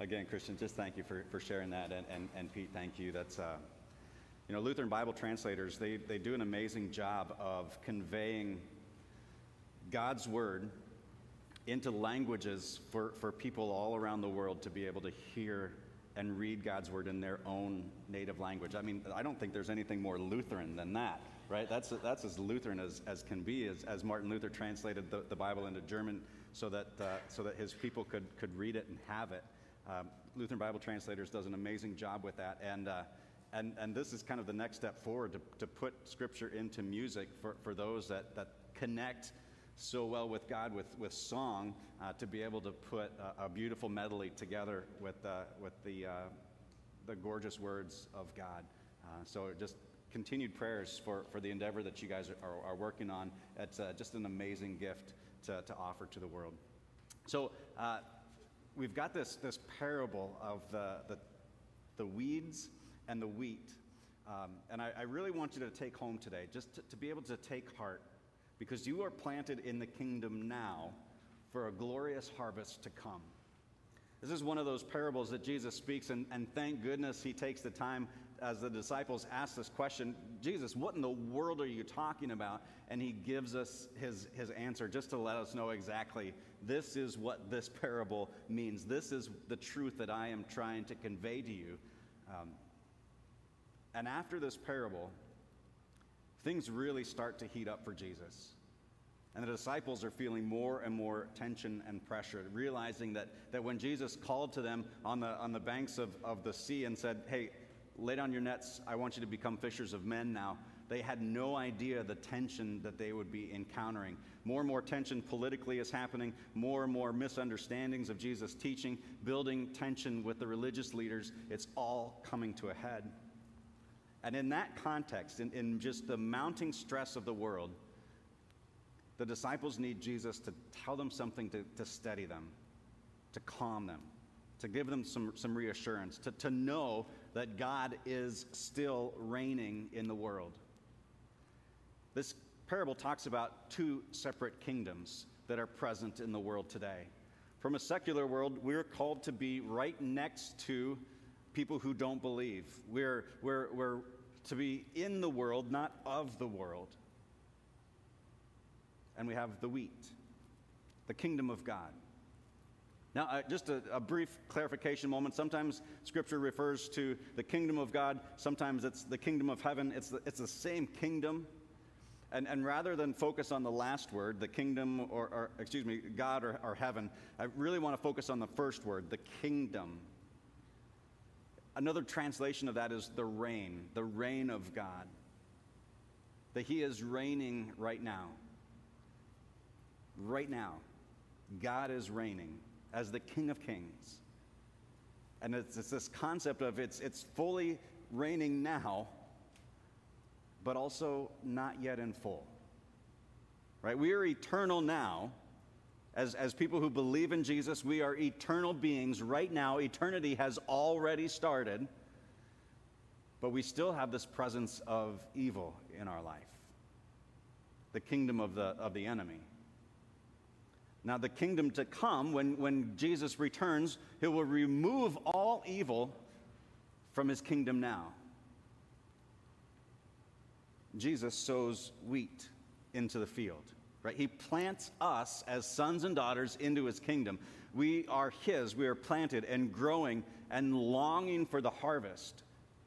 again, Christian, just thank you for, for sharing that. And, and, and Pete, thank you. That's, uh, you know, Lutheran Bible translators, they, they do an amazing job of conveying God's word into languages for, for people all around the world to be able to hear and read God's word in their own native language. I mean, I don't think there's anything more Lutheran than that, right? That's, that's as Lutheran as, as can be, as, as Martin Luther translated the, the Bible into German so that, uh, so that his people could, could read it and have it. Um, Lutheran Bible Translators does an amazing job with that. And, uh, and, and this is kind of the next step forward to, to put Scripture into music for, for those that, that connect so well with God with, with song uh, to be able to put a, a beautiful medley together with, uh, with the, uh, the gorgeous words of God. Uh, so just continued prayers for, for the endeavor that you guys are, are working on. It's uh, just an amazing gift to, to offer to the world. So uh, we've got this, this parable of the, the, the weeds and the wheat. Um, and I, I, really want you to take home today, just to, to be able to take heart, because you are planted in the kingdom now for a glorious harvest to come. This is one of those parables that Jesus speaks, and, and thank goodness he takes the time as the disciples ask this question Jesus, what in the world are you talking about? And he gives us his, his answer just to let us know exactly this is what this parable means. This is the truth that I am trying to convey to you. Um, and after this parable, things really start to heat up for Jesus. And the disciples are feeling more and more tension and pressure, realizing that, that when Jesus called to them on the, on the banks of, of the sea and said, Hey, lay down your nets, I want you to become fishers of men now, they had no idea the tension that they would be encountering. More and more tension politically is happening, more and more misunderstandings of Jesus' teaching, building tension with the religious leaders. It's all coming to a head. And in that context, in, in just the mounting stress of the world, the disciples need Jesus to tell them something to, to steady them, to calm them, to give them some, some reassurance, to, to know that God is still reigning in the world. This parable talks about two separate kingdoms that are present in the world today. From a secular world, we're called to be right next to people who don't believe. We're, we're, we're to be in the world, not of the world. And we have the wheat, the kingdom of God. Now, uh, just a, a, brief clarification moment. Sometimes Scripture refers to the kingdom of God, sometimes it's the kingdom of heaven. It's the, it's the same kingdom. And, and rather than focus on the last word, the kingdom, or, or excuse me, God or, or heaven, I really want to focus on the first word, the kingdom. Another translation of that is the reign, the reign of God. That He is reigning right now. Right now, God is reigning as the King of Kings. And it's, it's this concept of it's, it's fully reigning now, but also not yet in full. Right? We are eternal now, as, as people who believe in Jesus, we are eternal beings right now. Eternity has already started, but we still have this presence of evil in our life the kingdom of the, of the enemy. Now, the kingdom to come, when, when Jesus returns, he will remove all evil from his kingdom now. Jesus sows wheat into the field right? He plants us as sons and daughters into his kingdom. We are his. We are planted and growing and longing for the harvest,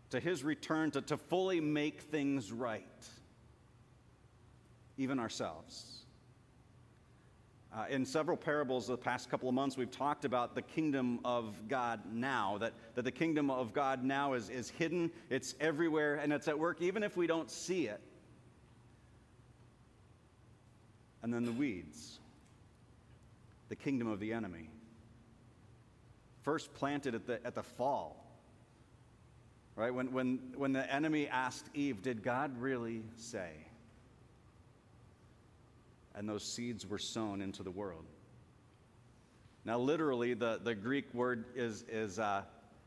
to his return to, to fully make things right, even ourselves. Uh, in several parables the past couple of months, we've talked about the kingdom of God now, that, that the kingdom of God now is, is hidden, it's everywhere, and it's at work even if we don't see it. and then the weeds, the kingdom of the enemy. First planted at the, at the fall, right? When, when, when the enemy asked Eve, Did God really say? And those seeds were sown into the world. Now, literally, the, the Greek word is, is uh,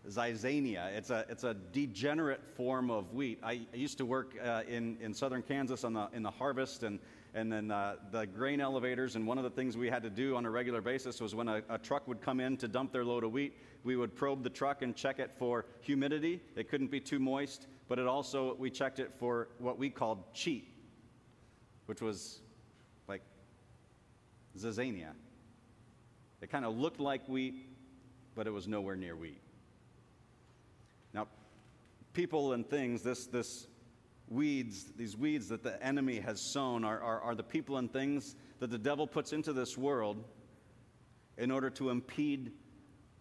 zizania. It's a, it's a degenerate form of wheat. I, I used to work uh, in, in southern Kansas on the, in the harvest, and and then uh, the grain elevators. And one of the things we had to do on a regular basis was when a, a truck would come in to dump their load of wheat, we would probe the truck and check it for humidity. It couldn't be too moist, but it also, we checked it for what we called cheat, which was zizania. It kind of looked like wheat, but it was nowhere near wheat. Now, people and things, this, this weeds, these weeds that the enemy has sown, are, are, are the people and things that the devil puts into this world in order to impede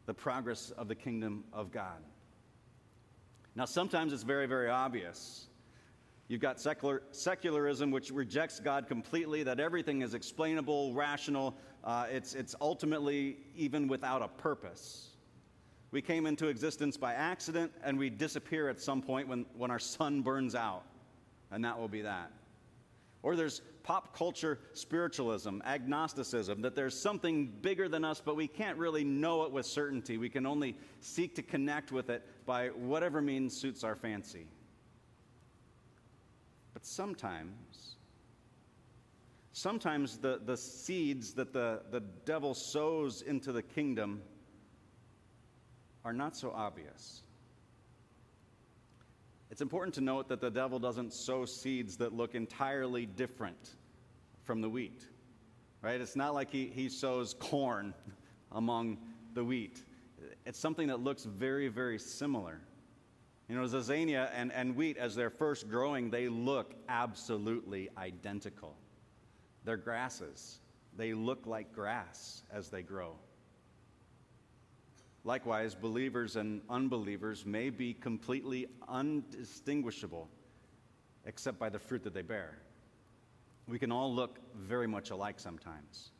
the progress of the kingdom of God. Now, sometimes it's very, very obvious. You've got secular, secularism, which rejects God completely, that everything is explainable, rational, uh, it's, it's ultimately even without a purpose. We came into existence by accident, and we disappear at some point when, when our sun burns out, and that will be that. Or there's pop culture spiritualism, agnosticism, that there's something bigger than us, but we can't really know it with certainty. We can only seek to connect with it by whatever means suits our fancy. But sometimes, sometimes the, the seeds that the, the devil sows into the kingdom are not so obvious. It's important to note that the devil doesn't sow seeds that look entirely different from the wheat, right? It's not like he, he sows corn among the wheat. It's something that looks very, very similar. You know, zizania and, and wheat, as they're first growing, they look absolutely identical. They're grasses. They look like grass as they grow. Likewise, believers and unbelievers may be completely undistinguishable except by the fruit that they bear. We can all look very much alike sometimes.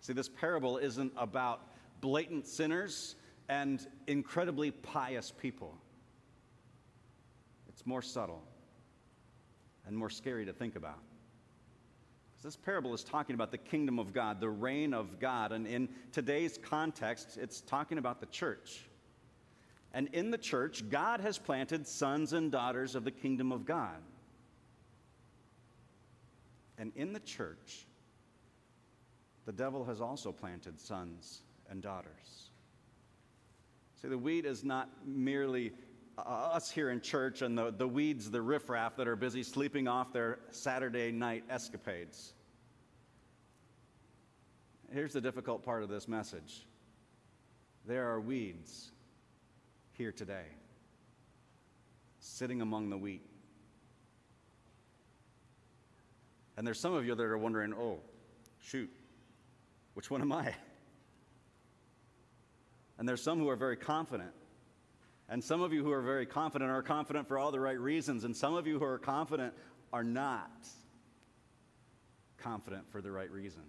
See, this parable isn't about blatant sinners and incredibly pious people. It's more subtle and more scary to think about. Because this parable is talking about the kingdom of God, the reign of God. And in today's context, it's talking about the church. And in the church, God has planted sons and daughters of the kingdom of God. And in the church, the devil has also planted sons and daughters. See, the weed is not merely uh, us here in church and the, the weeds, the riffraff that are busy sleeping off their Saturday night escapades. Here's the difficult part of this message there are weeds here today, sitting among the wheat. And there's some of you that are wondering, oh, shoot, which one am I? And there's some who are very confident and some of you who are very confident are confident for all the right reasons, and some of you who are confident are not confident for the right reasons.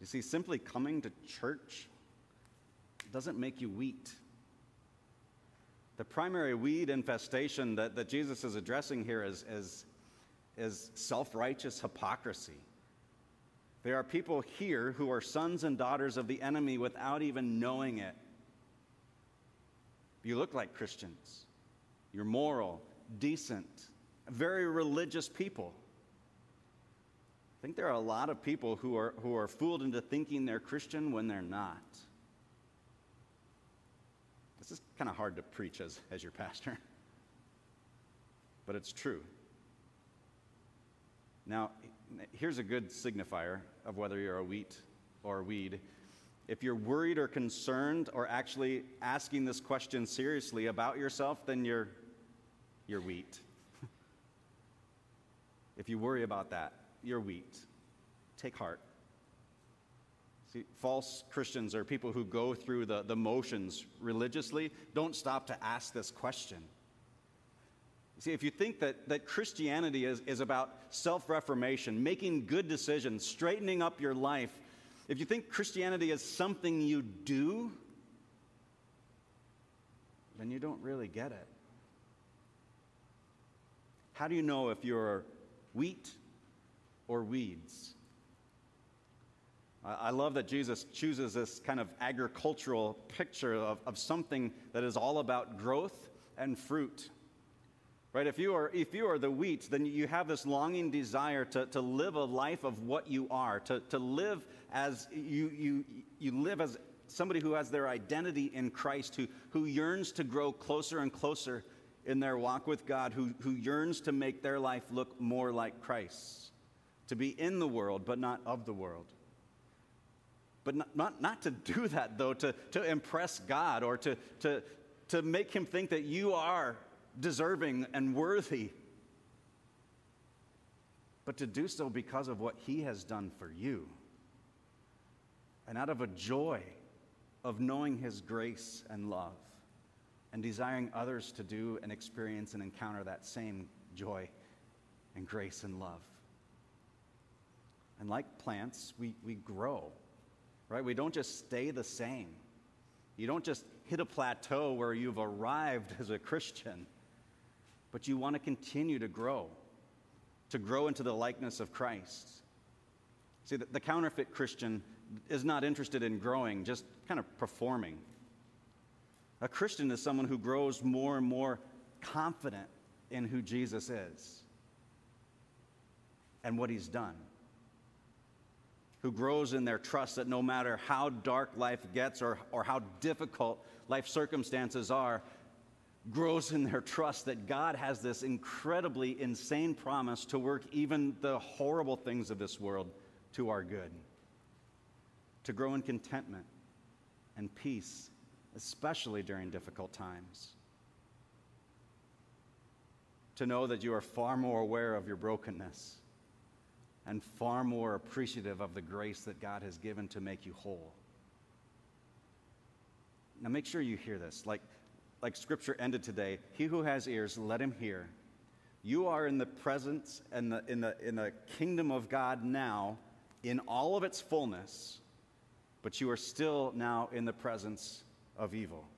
You see, simply coming to church doesn't make you wheat. The primary weed infestation that, that Jesus is addressing here is, is, is self righteous hypocrisy. There are people here who are sons and daughters of the enemy without even knowing it. You look like Christians. You're moral, decent, very religious people. I think there are a lot of people who are, who are fooled into thinking they're Christian when they're not. This is kind of hard to preach as, as your pastor, but it's true. Now, here's a good signifier of whether you're a wheat or a weed. If you're worried or concerned or actually asking this question seriously about yourself, then you're, you're wheat. if you worry about that, you're wheat. Take heart. See, false Christians are people who go through the, the motions religiously. Don't stop to ask this question. See, if you think that, that Christianity is, is about self reformation, making good decisions, straightening up your life, if you think Christianity is something you do, then you don't really get it. How do you know if you're wheat or weeds? I love that Jesus chooses this kind of agricultural picture of, of something that is all about growth and fruit. Right? If you are, if you are the wheat, then you have this longing desire to, to live a life of what you are, to, to live as you, you, you live as somebody who has their identity in Christ, who, who yearns to grow closer and closer in their walk with God, who, who yearns to make their life look more like Christ, to be in the world, but not of the world. But not, not, not to do that, though, to, to impress God or to, to, to make him think that you are deserving and worthy, but to do so because of what He has done for you. And out of a joy of knowing His grace and love, and desiring others to do and experience and encounter that same joy and grace and love. And like plants, we, we grow, right? We don't just stay the same. You don't just hit a plateau where you've arrived as a Christian but you want to continue to grow, to grow into the likeness of Christ. See, the, the counterfeit Christian is not interested in growing, just kind of performing. A Christian is someone who grows more and more confident in who Jesus is and what he's done. Who grows in their trust that no matter how dark life gets or, or how difficult life circumstances are, grows in their trust that God has this incredibly insane promise to work even the horrible things of this world to our good. To grow in contentment and peace, especially during difficult times. To know that you are far more aware of your brokenness and far more appreciative of the grace that God has given to make you whole. Now, make sure you hear this. Like, like scripture ended today, he who has ears, let him hear. You are in the presence and the, in, the, in the kingdom of God now in all of its fullness, but you are still now in the presence of evil.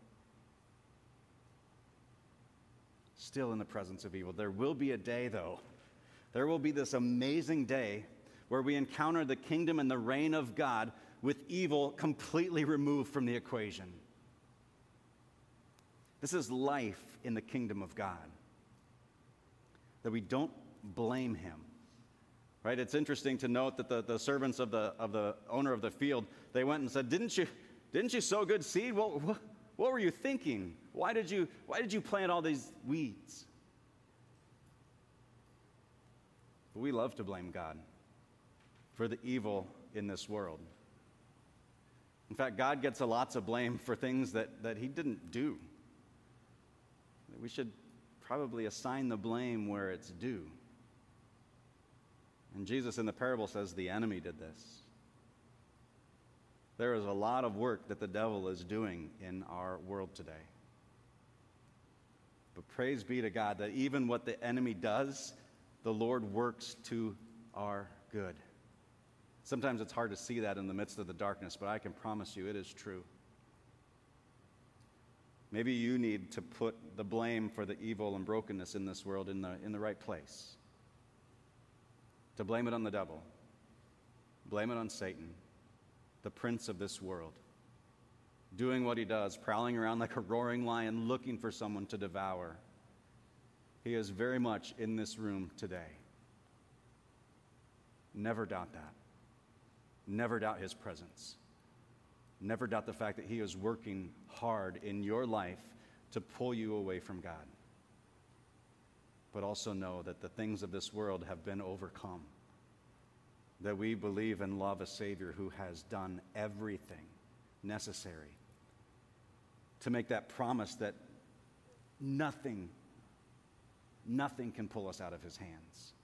Still in the presence of evil. There will be a day, though. There will be this amazing day where we encounter the kingdom and the reign of God with evil completely removed from the equation. This is life in the kingdom of God. That we don't blame him. Right? It's interesting to note that the, the servants of the, of the owner of the field, they went and said, Didn't you, didn't you sow good seed? What, what, what were you thinking? Why did you, why did you plant all these weeds? We love to blame God for the evil in this world. In fact, God gets a lots of blame for things that, that he didn't do. We should probably assign the blame where it's due. And Jesus in the parable says the enemy did this. There is a lot of work that the devil is doing in our world today. But praise be to God that even what the enemy does, the Lord works to our good. Sometimes it's hard to see that in the midst of the darkness, but I can promise you it is true. Maybe you need to put the blame for the evil and brokenness in this world in the, in the right place. To blame it on the devil, blame it on Satan, the prince of this world, doing what he does, prowling around like a roaring lion looking for someone to devour. He is very much in this room today. Never doubt that. Never doubt his presence. Never doubt the fact that He is working hard in your life to pull you away from God. But also know that the things of this world have been overcome. That we believe and love a Savior who has done everything necessary to make that promise that nothing, nothing can pull us out of His hands.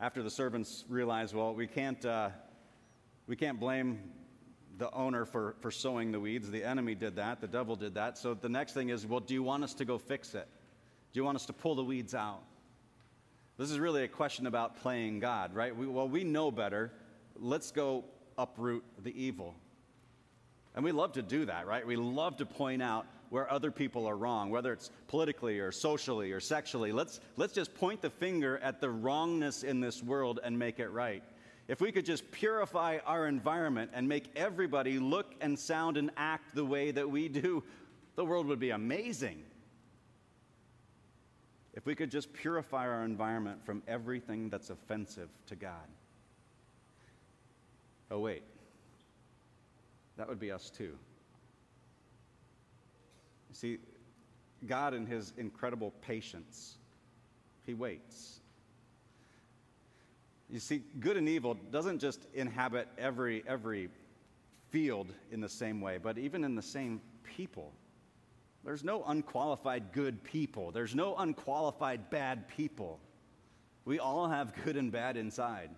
After the servants realized, well, we can't. Uh, we can't blame the owner for, for sowing the weeds. The enemy did that, the devil did that. So the next thing is well, do you want us to go fix it? Do you want us to pull the weeds out? This is really a question about playing God, right? We, well, we know better. Let's go uproot the evil. And we love to do that, right? We love to point out where other people are wrong, whether it's politically or socially or sexually. Let's, let's just point the finger at the wrongness in this world and make it right. If we could just purify our environment and make everybody look and sound and act the way that we do, the world would be amazing. if we could just purify our environment from everything that's offensive to God. Oh, wait. That would be us too. See, God, in His incredible patience, He waits. You see, good and evil doesn't just inhabit every, every field in the same way, but even in the same people. There's no unqualified good people, there's no unqualified bad people. We all have good and bad inside.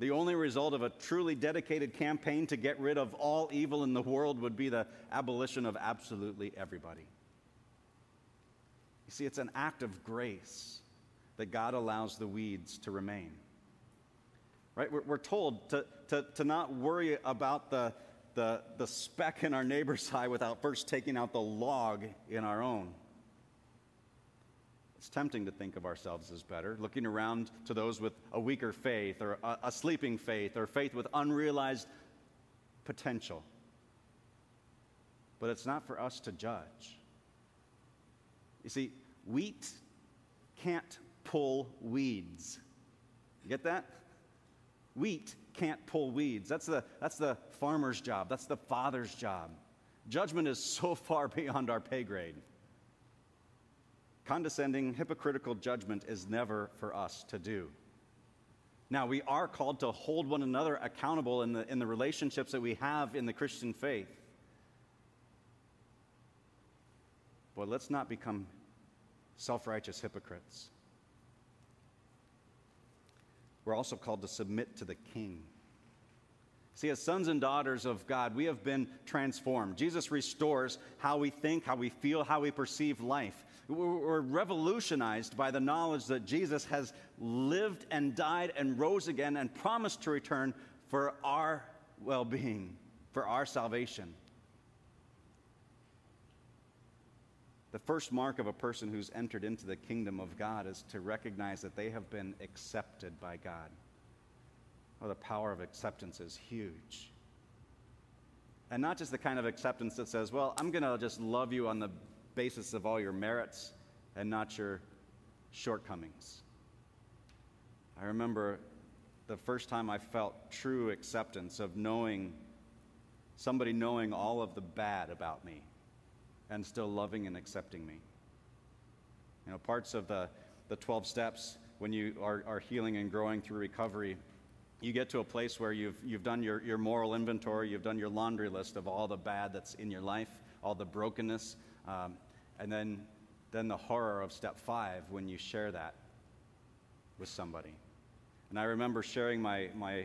The only result of a truly dedicated campaign to get rid of all evil in the world would be the abolition of absolutely everybody. You see, it's an act of grace that God allows the weeds to remain. Right? We're, we're told to, to, to not worry about the, the, the speck in our neighbor's eye without first taking out the log in our own. It's tempting to think of ourselves as better, looking around to those with a weaker faith or a, a sleeping faith or faith with unrealized potential. But it's not for us to judge. You see, wheat can't pull weeds. You get that? Wheat can't pull weeds. That's the, that's the farmer's job, that's the father's job. Judgment is so far beyond our pay grade. Condescending, hypocritical judgment is never for us to do. Now, we are called to hold one another accountable in the, in the relationships that we have in the Christian faith. But let's not become self righteous hypocrites. We're also called to submit to the King. See, as sons and daughters of God, we have been transformed. Jesus restores how we think, how we feel, how we perceive life. We're revolutionized by the knowledge that Jesus has lived and died and rose again and promised to return for our well being, for our salvation. The first mark of a person who's entered into the kingdom of God is to recognize that they have been accepted by God. Oh, the power of acceptance is huge. And not just the kind of acceptance that says, well, I'm going to just love you on the basis of all your merits and not your shortcomings. I remember the first time I felt true acceptance of knowing somebody knowing all of the bad about me and still loving and accepting me. You know, parts of the, the 12 steps when you are, are healing and growing through recovery, you get to a place where you've, you've done your, your moral inventory, you've done your laundry list of all the bad that's in your life, all the brokenness, um, and then, then the horror of step five when you share that with somebody. And I remember sharing my, my,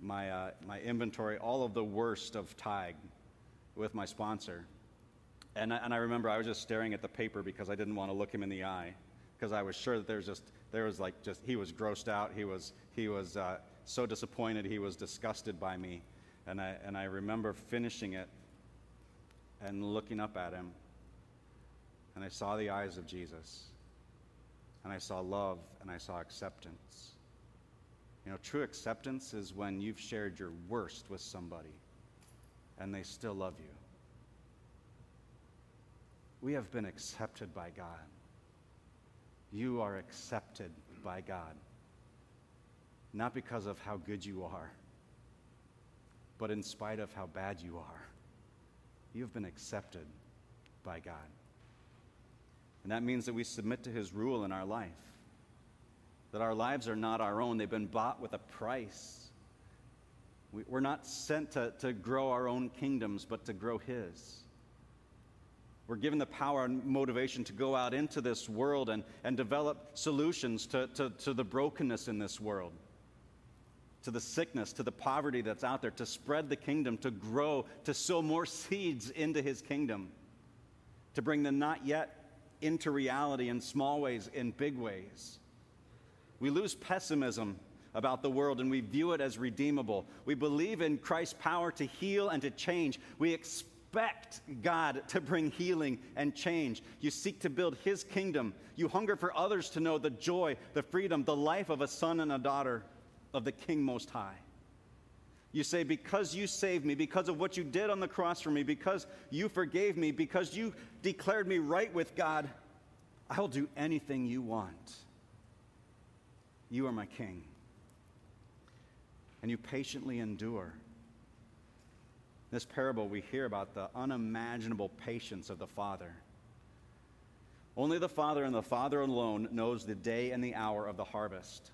my, uh, my inventory, all of the worst of TIG with my sponsor. And I, and I remember I was just staring at the paper because I didn't want to look him in the eye because I was sure that there was just, there was like just, he was grossed out. He was, he was uh, so disappointed. He was disgusted by me. And I, and I remember finishing it and looking up at him and I saw the eyes of Jesus, and I saw love, and I saw acceptance. You know, true acceptance is when you've shared your worst with somebody and they still love you. We have been accepted by God. You are accepted by God. Not because of how good you are, but in spite of how bad you are. You've been accepted by God. And that means that we submit to his rule in our life. That our lives are not our own, they've been bought with a price. We, are not sent to, to grow our own kingdoms, but to grow his. We're given the power and motivation to go out into this world and, and develop solutions to, to, to the brokenness in this world, to the sickness, to the poverty that's out there, to spread the kingdom, to grow, to sow more seeds into his kingdom, to bring the not yet into reality in small ways, in big ways. We lose pessimism about the world and we view it as redeemable. We believe in Christ's power to heal and to change. We expect God to bring healing and change. You seek to build His kingdom. You hunger for others to know the joy, the freedom, the life of a son and a daughter of the King Most High. You say, Because you saved me, because of what you did on the cross for me, because you forgave me, because you declared me right with God, I will do anything you want. You are my king. And you patiently endure. This parable, we hear about the unimaginable patience of the Father. Only the Father and the Father alone knows the day and the hour of the harvest.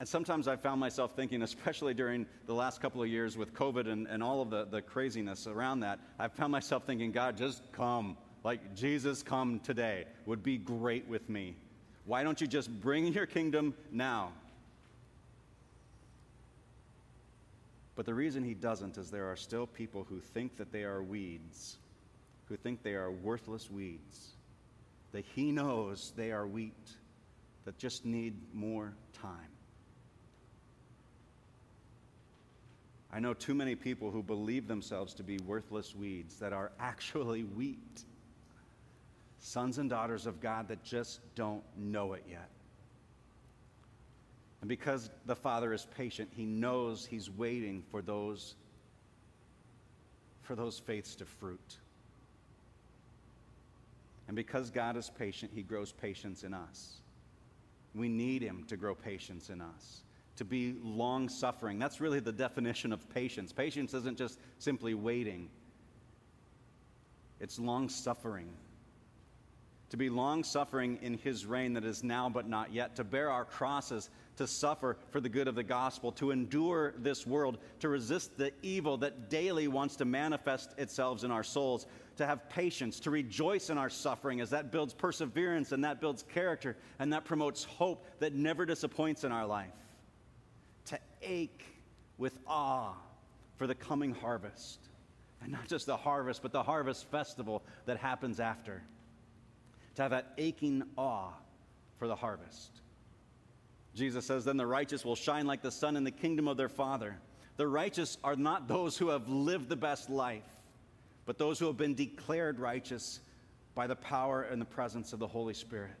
And sometimes I found myself thinking, especially during the last couple of years with COVID and, and all of the, the craziness around that, I found myself thinking, God, just come. Like, Jesus, come today would be great with me. Why don't you just bring your kingdom now? But the reason he doesn't is there are still people who think that they are weeds, who think they are worthless weeds, that he knows they are wheat, that just need more time. I know too many people who believe themselves to be worthless weeds that are actually wheat. Sons and daughters of God that just don't know it yet. And because the Father is patient, he knows he's waiting for those for those faiths to fruit. And because God is patient, he grows patience in us. We need him to grow patience in us to be long suffering. That's really the definition of patience. Patience isn't just simply waiting, it's long suffering. To be long suffering in his reign that is now but not yet, to bear our crosses, to suffer for the good of the gospel, to endure this world, to resist the evil that daily wants to manifest itself in our souls, to have patience, to rejoice in our suffering as that builds perseverance and that builds character and that promotes hope that never disappoints in our life to ache with awe for the coming harvest. And not just the harvest, but the harvest festival that happens after. To have that aching awe for the harvest. Jesus says, Then the righteous will shine like the sun in the kingdom of their Father. The righteous are not those who have lived the best life, but those who have been declared righteous by the power and the presence of the Holy Spirit.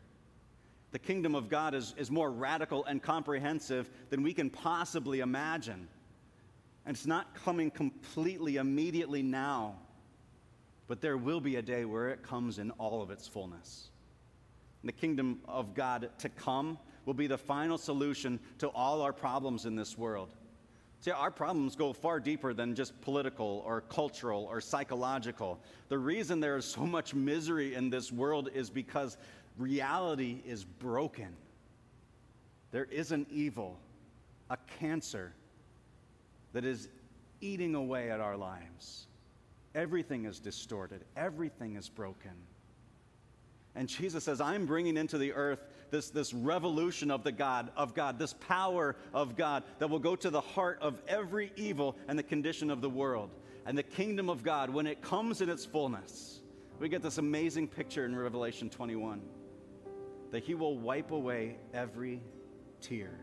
The kingdom of God is, is more radical and comprehensive than we can possibly imagine. And it's not coming completely immediately now, but there will be a day where it comes in all of its fullness. And the kingdom of God to come will be the final solution to all our problems in this world. See, our problems go far deeper than just political or cultural or psychological. The reason there is so much misery in this world is because reality is broken. There is an evil, a cancer that is eating away at our lives. Everything is distorted, everything is broken. And Jesus says, I'm bringing into the earth this, this revolution of the God, of God, this power of God that will go to the heart of every evil and the condition of the world. And the kingdom of God, when it comes in its fullness, we get this amazing picture in Revelation 21 that he will wipe away every tear.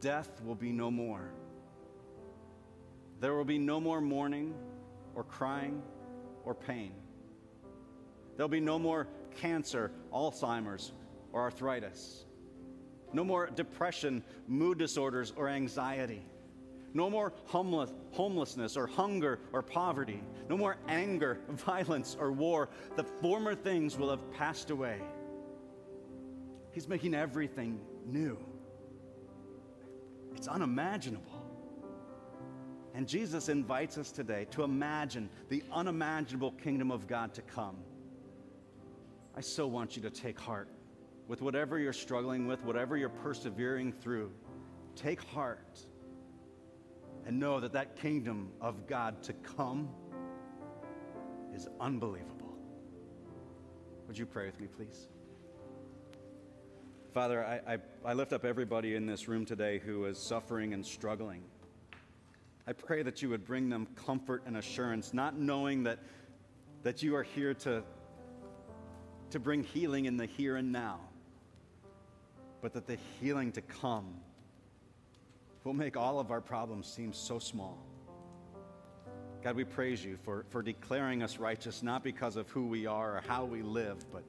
Death will be no more. There will be no more mourning or crying or pain. There'll be no more cancer, Alzheimer's, or arthritis. No more depression, mood disorders, or anxiety. No more homeless, homelessness or hunger or poverty. No more anger, violence, or war. The former things will have passed away. He's making everything new. It's unimaginable. And Jesus invites us today to imagine the unimaginable kingdom of God to come. I so want you to take heart with whatever you're struggling with, whatever you're persevering through. Take heart and know that that kingdom of God to come is unbelievable. Would you pray with me, please? Father, I, I, I, lift up everybody in this room today who is suffering and struggling. I pray that you would bring them comfort and assurance, not knowing that, that you are here to, to bring healing in the here and now, but that the healing to come will make all of our problems seem so small. God, we praise you for, for declaring us righteous, not because of who we are or how we live, but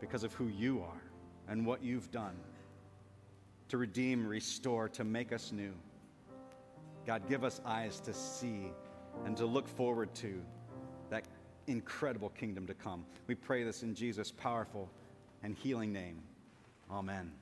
because of who you are and what you've done to redeem, restore, to make us new. God, give us eyes to see and to look forward to incredible kingdom to come. We pray this in Jesus' powerful and healing name. Amen.